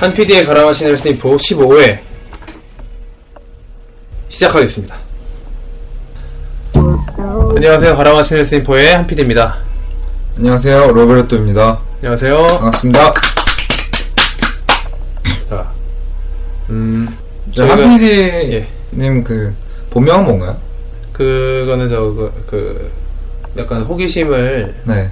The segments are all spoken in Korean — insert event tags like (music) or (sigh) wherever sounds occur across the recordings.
한 PD의 가라마신 헬스인포 15회 시작하겠습니다. 안녕하세요. 가라마신 헬스인포의 한 PD입니다. 안녕하세요 로베르토입니다 안녕하세요. 반갑습니다 자, 음, 저 저희가- 한PD님 그 본명은 뭔가요? 그거는 저, 그, 그, 약간 호기심을 네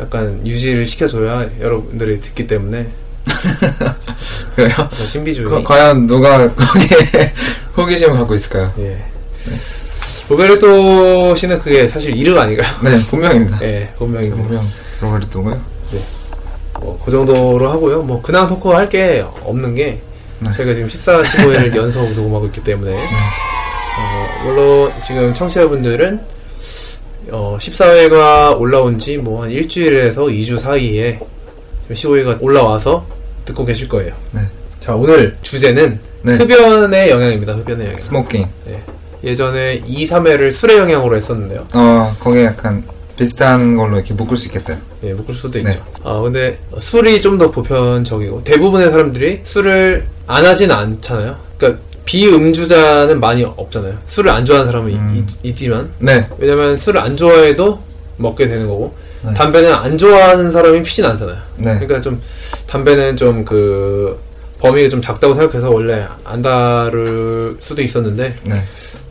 약간 유지를 시켜줘야 여러분들이 듣기 때문에 (laughs) 그래요? 약간 신비주의. 그, 과연 누가 거기에 (laughs) 호기심을 갖고 있을까요? 예. 로베르토 씨는 그게 사실 이름 아닌가요? 네 본명입니다 예, 본명이고. 본명 로베르토고요 뭐, 그 정도로 하고요. 뭐, 근황 토크 할 게 없는 게, 네. 저희가 지금 14, 15일 (laughs) 연속 녹음하고 있기 때문에, 어, 물론 지금 청취자분들은, 어, 14회가 올라온 지 뭐 한 일주일에서 2주 사이에, 지금 15회가 올라와서 듣고 계실 거예요. 네. 자, 오늘 주제는 네. 흡연의 영향입니다, 흡연의 영향. smoking 예전에 2, 3회를 술의 영향으로 했었는데요. 어 거기에 약간 비슷한 걸로 이렇게 묶을 수 있겠다 예, 묶을 수도 네. 있죠. 아, 근데 술이 좀 더 보편적이고 대부분의 사람들이 술을 안 하지는 않잖아요. 그러니까 비음주자는 많이 없잖아요. 술을 안 좋아하는 사람은 음. 있, 지만 네 왜냐면 술을 안 좋아해도 먹게 되는 거고 네. 담배는 안 좋아하는 사람이 피진 않잖아요. 네. 그러니까 좀 담배는 좀 그 범위가 좀 작다고 생각해서 원래 안 다룰 수도 있었는데 네.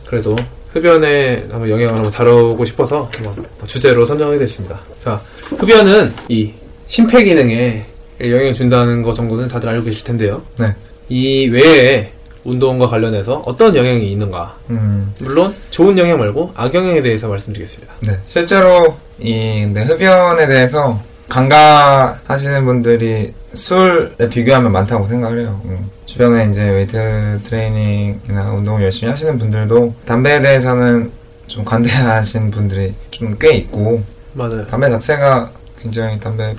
그래도 흡연에 한번 영향을 한번 다루고 싶어서 한번 주제로 선정하게 됐습니다. 자, 흡연은 이 심폐 기능에 영향을 준다는 것 정도는 다들 알고 계실 텐데요. 네. 이 외에 운동과 관련해서 어떤 영향이 있는가? 음, 물론 좋은 영향 말고 악영향에 대해서 말씀드리겠습니다. 네. 실제로 이 근데 흡연에 대해서 강가하시는 분들이 술에 비교하면 많다고 생각을 해요. 음. 주변에 이제 웨이트 트레이닝이나 운동을 열심히 하시는 분들도 담배에 대해서는 좀 관대하신 분들이 좀 꽤 있고 맞아요. 담배 자체가 굉장히 담배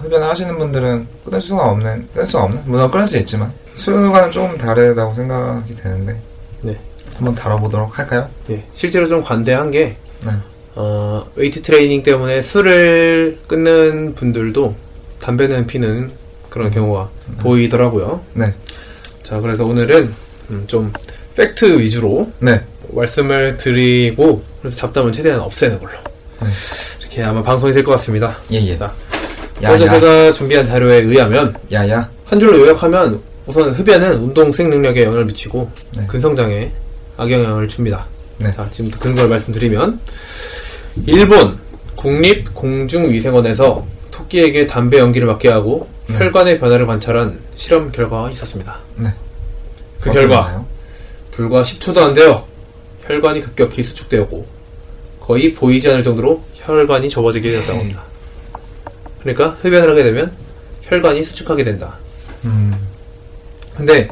흡연을 하시는 분들은 끊을 수가 없는 끊을 수가 없는 물론 끊을 수 있지만 술과는 조금 다르다고 생각이 되는데 네. 한번 다뤄보도록 할까요? 예, 실제로 좀 관대한 게 네. 어, 웨이트 트레이닝 때문에 술을 끊는 분들도 담배는 피는 그런 경우가 보이더라고요. 네. 자, 그래서 오늘은 음, 좀 팩트 위주로 네. 말씀을 드리고 그래서 잡담은 최대한 없애는 걸로 네. 이렇게 아마 방송이 될 것 같습니다. 예예. 자, 먼저 야야. 제가 준비한 자료에 의하면 야야. 한 줄로 요약하면 우선 흡연은 운동 수행 능력에 영향을 미치고 네. 근성장에 악영향을 줍니다. 네. 자, 지금부터 근거를 말씀드리면 일본 국립 공중위생원에서 토끼에게 담배 연기를 맡게 하고 네. 혈관의 변화를 관찰한 실험 결과가 있었습니다. 네. 그 결과 되나요? 불과 10초도 안 되어 혈관이 급격히 수축되었고 거의 보이지 않을 정도로 혈관이 좁아지게 되었다고 합니다. 그러니까 흡연을 하게 되면 혈관이 수축하게 된다. 음. 근데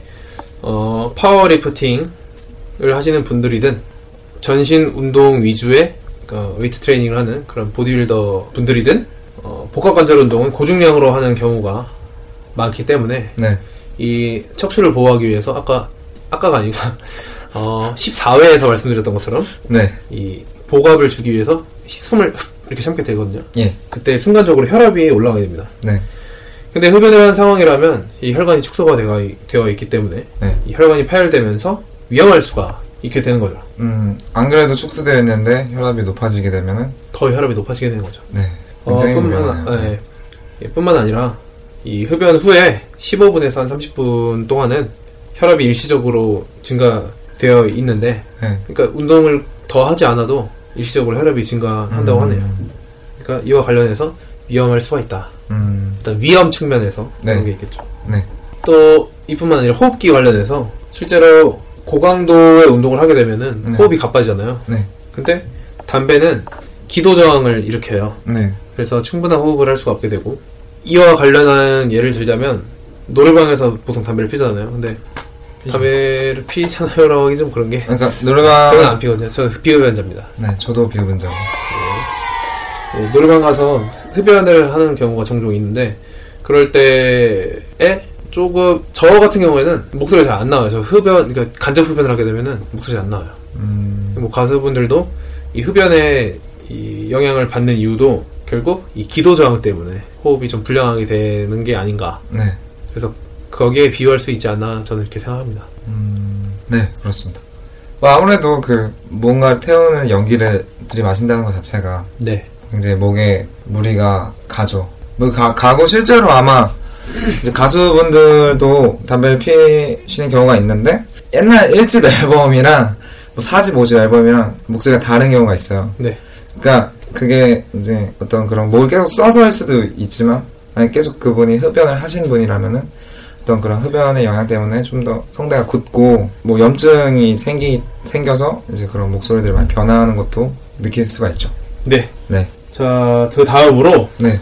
어, 파워리프팅을 하시는 분들이든 전신 운동 위주의 어, 웨이트 트레이닝을 하는 그런 보디빌더 분들이든 어, 복합관절 운동은 고중량으로 하는 경우가 많기 때문에 네. 이 척추를 보호하기 위해서 아까 아까가 아니고 어, 14회에서 말씀드렸던 것처럼 네. 이 복압을 주기 위해서 숨을 이렇게 참게 되거든요. 예. 그때 순간적으로 혈압이 올라가게 됩니다. 네. 근데 흡연을 한 상황이라면 이 혈관이 축소가 되어, 되어 있기 때문에 네. 이 혈관이 파열되면서 위험할 수가 있게 되는 거죠. 음, 안 그래도 축소되어 있는데 혈압이 높아지게 되면은 더 혈압이 높아지게 되는 거죠. 네. 어, 뿐만, 위험하네요. 예, 예, 뿐만 아니라 이 흡연 후에 15분에서 한 30분 동안은 혈압이 일시적으로 증가되어 있는데 네. 그러니까 운동을 더 하지 않아도 일시적으로 혈압이 증가한다고 음. 하네요. 그러니까 이와 관련해서 위험할 수가 있다. 음, 일단 위험 측면에서 네. 그런 게 있겠죠. 네. 또 이뿐만 아니라 호흡기 관련해서 실제로 고강도의 운동을 하게 되면은 네. 호흡이 가빠지잖아요. 네. 근데 담배는 기도 저항을 일으켜요. 네. 그래서 충분한 호흡을 할 수가 없게 되고 이와 관련한 예를 들자면 노래방에서 보통 담배를 피잖아요. 근데 담배를 피잖아요라고 하기 좀 그런 게 그러니까 노래방 저는 안 피거든요. 저는 비흡연자입니다. 네, 저도 비흡연자. 네, 노래방 가서 흡연을 하는 경우가 종종 있는데 그럴 때에 조금 저 같은 경우에는 목소리가 잘 안 나와요. 저 흡연 그러니까 간접 흡연을 하게 되면은 목소리가 안 나와요. 음, 뭐 가수분들도 이 흡연에 이 영향을 받는 이유도 결국 이 기도 저항 때문에 호흡이 좀 불량하게 되는 게 아닌가. 네. 그래서 거기에 비유할 수 있지 않나 저는 이렇게 생각합니다. 음, 네, 그렇습니다. 뭐 아무래도 그 뭔가를 태우는 연기를 들이마신다는 것 자체가 네. 굉장히 목에 무리가 가죠. 뭐 가, 가고 실제로 아마 이제 가수분들도 담배를 피시는 경우가 있는데 옛날 1집 앨범이랑 뭐 4집, 5집 앨범이랑 목소리가 다른 경우가 있어요. 네. 그러니까 그게 이제 어떤 그런 목을 계속 써서일 수도 있지만 만약 계속 그분이 흡연을 하신 분이라면은 어떤 그런 흡연의 영향 때문에 좀 더 성대가 굳고 뭐 염증이 생기 생겨서 이제 그런 목소리들이 많이 변화하는 것도 느낄 수가 있죠. 네. 네, 자, 그 다음으로 네,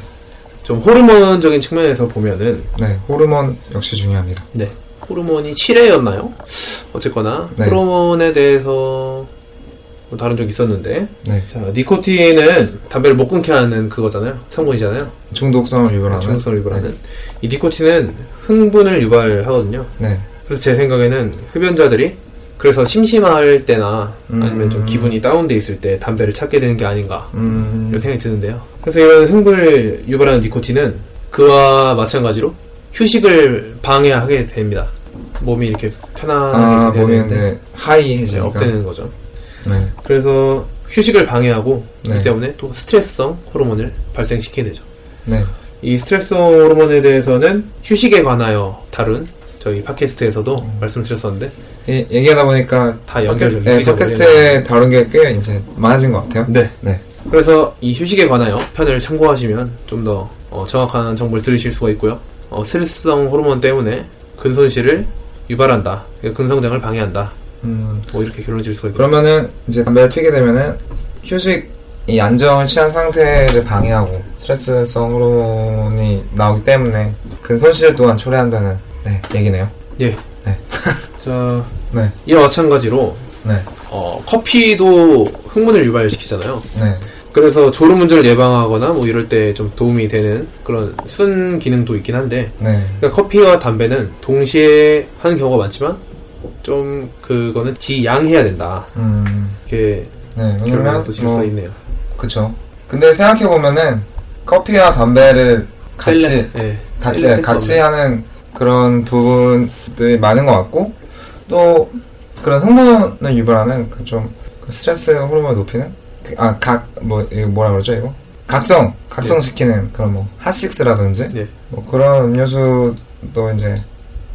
좀 호르몬적인 측면에서 보면은 네. 호르몬 역시 중요합니다. 네. 호르몬이 7회였나요? 어쨌거나 네. 호르몬에 대해서 뭐 다른 적 있었는데 네, 자, 니코틴은 담배를 못 끊게 하는 그거잖아요. 성분이잖아요. 중독성을 유발하는. 중독성을 유발하는. 이 니코틴은 흥분을 유발하거든요. 네, 그래서 제 생각에는 흡연자들이 그래서 심심할 때나 아니면 좀 음. 기분이 다운돼 있을 때 담배를 찾게 되는 게 아닌가 음, 이런 생각이 드는데요. 그래서 이런 흥분을 유발하는 니코틴은 그와 마찬가지로 휴식을 방해하게 됩니다. 몸이 이렇게 편안하게 아 몸이 이제 하이해지니까. 업되는 거죠. 네, 그래서 휴식을 방해하고 네. 이 때문에 또 스트레스성 호르몬을 발생시키게 되죠. 네, 이 스트레스성 호르몬에 대해서는 휴식에 관하여 다룬 저희 팟캐스트에서도 말씀드렸었는데 이- 얘기하다 보니까 다 팟캐스트, 네, 팟캐스트에 다룬 게 꽤 이제 많아진 것 같아요. 네. 네. 그래서 이 휴식에 관하여 편을 참고하시면 좀더 어, 정확한 정보를 들으실 수가 있고요. 어, 스트레스성 호르몬 때문에 근손실을 유발한다. 근성장을 방해한다. 음, 뭐 이렇게 결론 질 수가 있고. 그러면은 이제 담배를 피게 되면은 휴식 이 안정을 취한 상태를 방해하고 스트레스성 호르몬이 나오기 때문에 근손실 또한 초래한다는 네, 얘기네요. 예. 네. (laughs) 자, 네, 이와 마찬가지로 네, 어, 커피도 흥분을 유발시키잖아요. 네, 그래서 졸음운전을 예방하거나 뭐 이럴 때 좀 도움이 되는 그런 순 기능도 있긴 한데 네, 그러니까 커피와 담배는 동시에 하는 경우가 많지만 좀 그거는 지양해야 된다. 음, 이렇게 네. 결론을 왜냐면 또질 수가 뭐, 있네요. 그쵸. 근데 생각해 보면은 커피와 담배를 같이 네. 같이 같이. 하는 그런 부분들이 많은 것 같고 또 그런 흥분을 유발하는 그 좀 스트레스 호르몬을 높이는 아 각 뭐 뭐라 그러죠 이거 각성 각성시키는 그런 뭐 핫식스라든지 네. 뭐 그런 음료수도 이제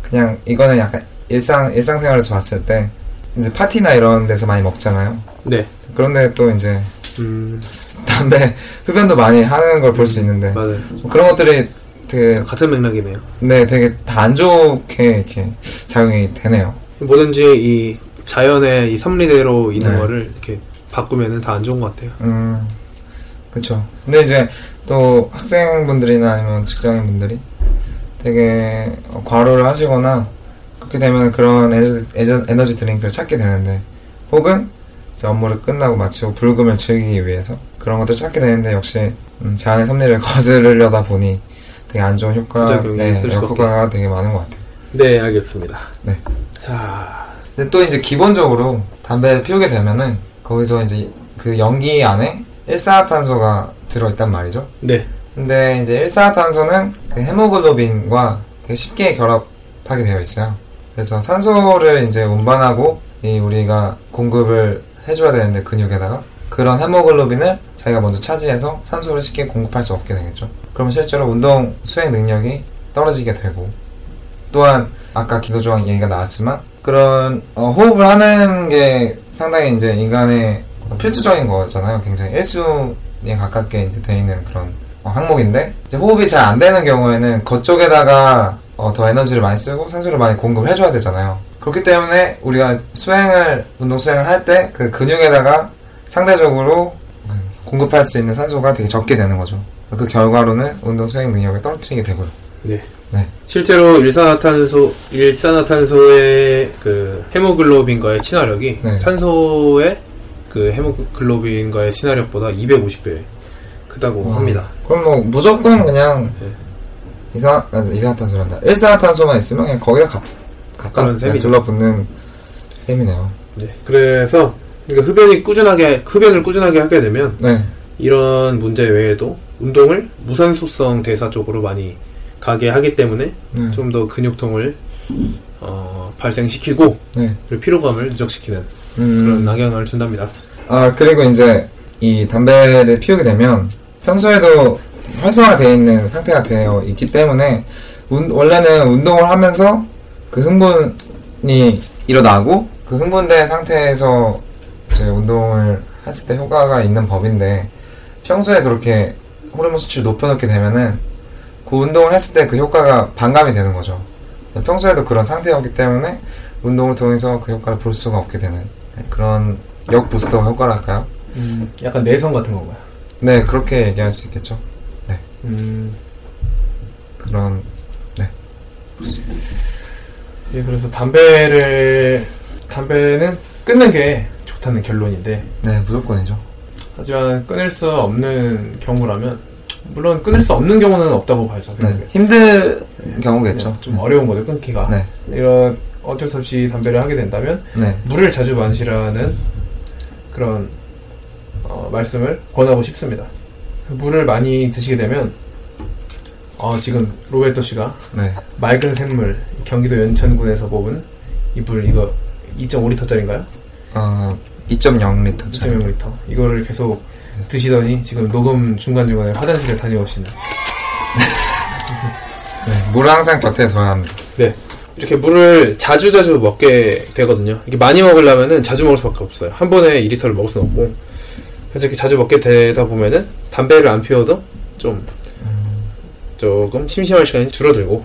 그냥 이거는 약간 일상 일상생활에서 봤을 때 이제 파티나 이런 데서 많이 먹잖아요. 네. 그런데 또 이제 음, 담배 흡연도 많이 하는 걸 볼수 있는데 맞아요. 그런 것들이 되게 같은 맥락이네요. 네, 되게 다 안 좋게 이렇게 작용이 되네요. 뭐든지 이 자연의 이 섭리대로 있는 네. 거를 이렇게 바꾸면은 다 안 좋은 것 같아요. 음, 그쵸. 근데 이제 또 학생분들이나 아니면 직장인분들이 되게 어, 과로를 하시거나 그렇게 되면 그런 에너지, 에저- 에너지 드링크를 찾게 되는데 혹은 이제 업무를 끝나고 마치고 불금을 즐기기 위해서 그런 것들 찾게 되는데 역시 음, 자연의 섭리를 (laughs) 거스르려다 보니 되게 안 좋은 효과, 네. 효과가 되게 많은 것 같아요. 네, 알겠습니다. 네. 자, 근데 또 이제 기본적으로 담배를 피우게 되면은 거기서 이제 그 연기 안에 일산화탄소가 들어있단 말이죠. 네. 근데 이제 일산화탄소는 그 헤모글로빈과 되게 쉽게 결합하게 되어 있어요. 그래서 산소를 이제 운반하고 이 우리가 공급을 해줘야 되는데 근육에다가 그런 헤모글로빈을 자기가 먼저 차지해서 산소를 쉽게 공급할 수 없게 되겠죠. 그러면 실제로 운동 수행 능력이 떨어지게 되고 또한 아까 기도조항 얘기가 나왔지만 그런 어, 호흡을 하는 게 상당히 이제 인간의 필수적인 거잖아요. 굉장히 1순위에 가깝게 이제 돼 있는 그런 어, 항목인데 호흡이 잘 안 되는 경우에는 그쪽에다가 어, 더 에너지를 많이 쓰고 산소를 많이 공급을 해줘야 되잖아요. 그렇기 때문에 우리가 수행을 운동 수행을 할 때 그 근육에다가 상대적으로 공급할 수 있는 산소가 되게 적게 되는 거죠. 그 결과로는 운동 수행 능력을 떨어뜨리게 되고요. 네. 네. 실제로 일산화탄소 일산화탄소의 그 헤모글로빈과의 친화력이 네. 산소의 그 헤모글로빈과의 친화력보다 250배 크다고 와. 합니다. 그럼 뭐 무조건 그냥 네. 이산 아, 이산화탄소란다. 일산화탄소만 있으면 그냥 거기에 가, 가까 그런 셈이죠. 둘러붙는 셈이네요. 네. 그래서 그러니까 흡연이 꾸준하게 흡연을 꾸준하게 하게 되면 네. 이런 문제 외에도 운동을 무산소성 대사 쪽으로 많이 가게 하기 때문에 네. 좀더 근육통을 어, 발생시키고 네. 그리고 피로감을 누적시키는 음. 그런 악영향을 준답니다. 아 그리고 이제 이 담배를 피우게 되면 평소에도 활성화되어 있는 상태가 되어 있기 때문에 운- 원래는 운동을 하면서 그 흥분이 일어나고 그 흥분된 상태에서 이제 운동을 했을 때 효과가 있는 법인데 평소에 그렇게 호르몬 수치를 높여놓게 되면은 그 운동을 했을 때 그 효과가 반감이 되는 거죠. 평소에도 그런 상태였기 때문에 운동을 통해서 그 효과를 볼 수가 없게 되는 네, 그런 역 부스터 효과랄까요? 음, 약간 내성 같은 건가요? 네, 그렇게 얘기할 수 있겠죠. 음, 그런 예, 그래서 담배를 담배는 끊는 게 좋다는 결론인데 네 무조건이죠. 하지만 끊을 수 없는 경우라면 물론 끊을 수 없는 경우는 없다고 봐야죠. 네, 힘든 경우겠죠. 좀 어려운 거죠 끊기가. 네, 이런 어쩔 수 없이 담배를 하게 된다면 네, 물을 자주 마시라는 그런 어, 말씀을 권하고 싶습니다. 물을 많이 드시게 되면 어, 지금 로베르토 씨가 네, 맑은 샘물 경기도 연천군에서 뽑은 이 물 이거 2.5리터짜리인가요? 어 2.0리터. 2.0리터 이거를 계속 드시더니 지금 녹음 중간중간에 화장실을 다녀오시는. 네, 물을 항상 곁에 둬야 합니다. 네. 이렇게 물을 자주 자주 먹게 되거든요. 이게 많이 먹으려면은 자주 먹을 수밖에 없어요. 한 번에 2리터를 먹을 수는 없고. 그래서 이렇게 자주 먹게 되다 보면은 담배를 안 피워도 좀 조금 심심할 시간이 줄어들고.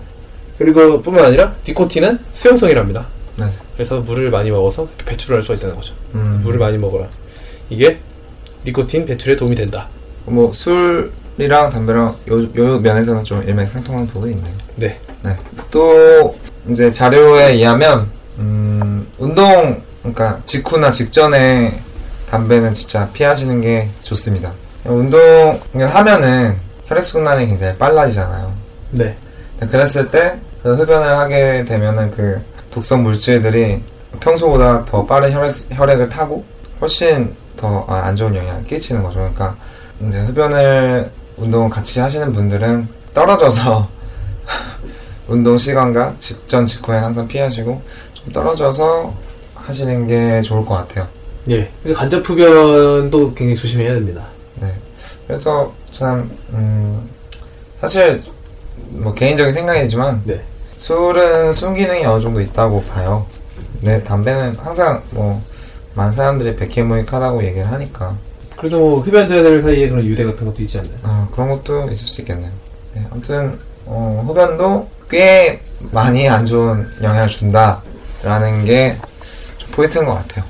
그리고 뿐만 아니라 니코틴은 수용성이랍니다. 네, 그래서 물을 많이 먹어서 이렇게 배출을 할 수가 있다는 거죠. 음, 물을 많이 먹어라. 이게 니코틴 배출에 도움이 된다 뭐 술이랑 담배랑 요, 요 면에서는 좀 일맥상통하는 부분이 있네요. 네 네. 또 이제 자료에 의하면 음, 운동 그러니까 직후나 직전에 담배는 진짜 피하시는 게 좋습니다. 운동을 하면은 혈액순환이 굉장히 빨라지잖아요. 네. 그랬을 때 그 흡연을 하게 되면은 그 독성 물질들이 평소보다 더 빠른 혈액, 혈액을 타고 훨씬 더 안 좋은 영향을 끼치는 거죠. 그러니까 이제 흡연을 운동을 같이 하시는 분들은 떨어져서 (laughs) 운동 시간과 직전 직후에 항상 피하시고 좀 떨어져서 하시는 게 좋을 것 같아요. 예. 간접 흡연도 굉장히 조심해야 됩니다. 네. 그래서 참 음, 사실 뭐 개인적인 생각이지만 네. 술은 순기능이 어느 정도 있다고 봐요. 네, 담배는 항상 뭐 많은 사람들이 백해무익하다고 얘기를 하니까 그래도 뭐 흡연자들 사이에 그런 유대 같은 것도 있지 않나요? 아, 그런 것도 있을 수 있겠네요. 네, 아무튼 어, 흡연도 꽤 많이 안 좋은 영향을 준다라는 게좀 포인트인 것 같아요.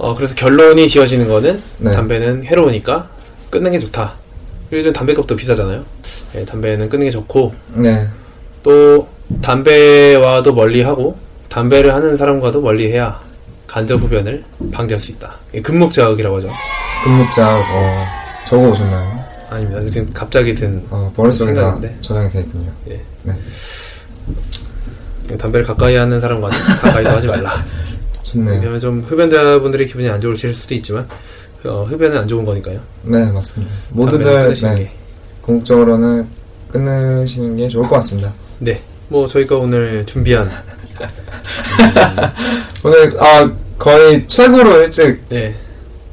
어, 그래서 결론이 지어지는 거는 네. 담배는 해로우니까 끊는 게 좋다. 요즘 담배값도 비싸잖아요. 예, 담배는 끊는 게 좋고 네, 또 담배와도 멀리하고 담배를 하는 사람과도 멀리해야 간접 흡연을 방지할 수 있다. 이게 금목자극이라고 하죠. 금묵작 어, 적어 오셨나요? 아닙니다. 지금 갑자기 든 어, 머릿속에 다 생각인데. 저장이 되어 있군요. 예. 네. 담배를 가까이 하는 사람과는 가까이도 하지 말라. (laughs) 좋네요. 왜냐면 좀 흡연자분들의 기분이 안 좋으실 수도 있지만 어, 흡연은 안 좋은 거니까요. 네, 맞습니다. 모두들 네, 게. 궁극적으로는 끊으시는 게 좋을 것 같습니다. 네. 뭐 저희가 오늘 준비한 (laughs) 오늘 아 거의 최고로 일찍 네,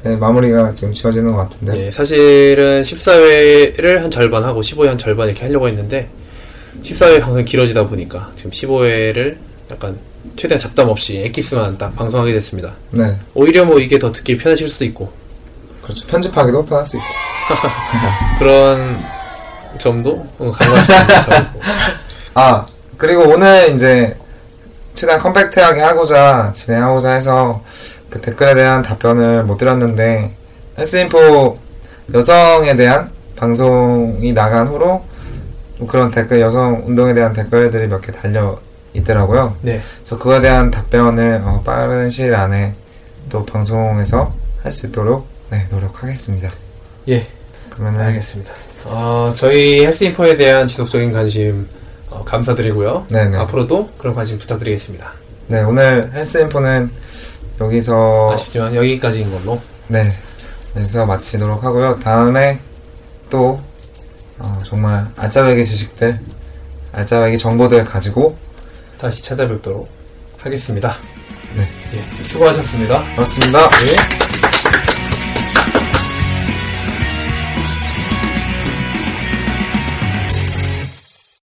네, 마무리가 지금 지어지는 것 같은데. 네, 사실은 14회를 한 절반 하고 15회 한 절반 이렇게 하려고 했는데 14회 방송이 길어지다 보니까 지금 15회를 약간 최대한 잡담 없이 엑기스만 딱 방송하게 됐습니다. 네. 오히려 뭐 이게 더 듣기 편하실 수도 있고 그렇죠. 편집하기도 편할 수 있고. (laughs) 그런 점도 어, 강화시키는 (laughs) 점이고. 아, 그리고 오늘 이제 최대한 컴팩트하게 하고자 진행하고자 해서 그 댓글에 대한 답변을 못 드렸는데 헬스인포 여성에 대한 방송이 나간 후로 좀 그런 댓글 여성 운동에 대한 댓글들이 몇 개 달려 있더라고요. 네. 그래서 그거에 대한 답변을 어, 빠른 시일 안에 또 방송에서 할 수 있도록 네, 노력하겠습니다. 예. 그러면은 알겠습니다. 어, 저희 헬스인포에 대한 지속적인 관심 어, 감사드리고요. 네네. 앞으로도 그런 관심 부탁드리겠습니다. 네, 오늘 헬스 인포는 여기서 아쉽지만 여기까지인 걸로. 네, 여기서 마치도록 하고요. 다음에 또 어, 정말 알짜배기 지식들, 알짜배기 정보들 가지고 다시 찾아뵙도록 하겠습니다. 네, 예, 수고하셨습니다. 고맙습니다. 네.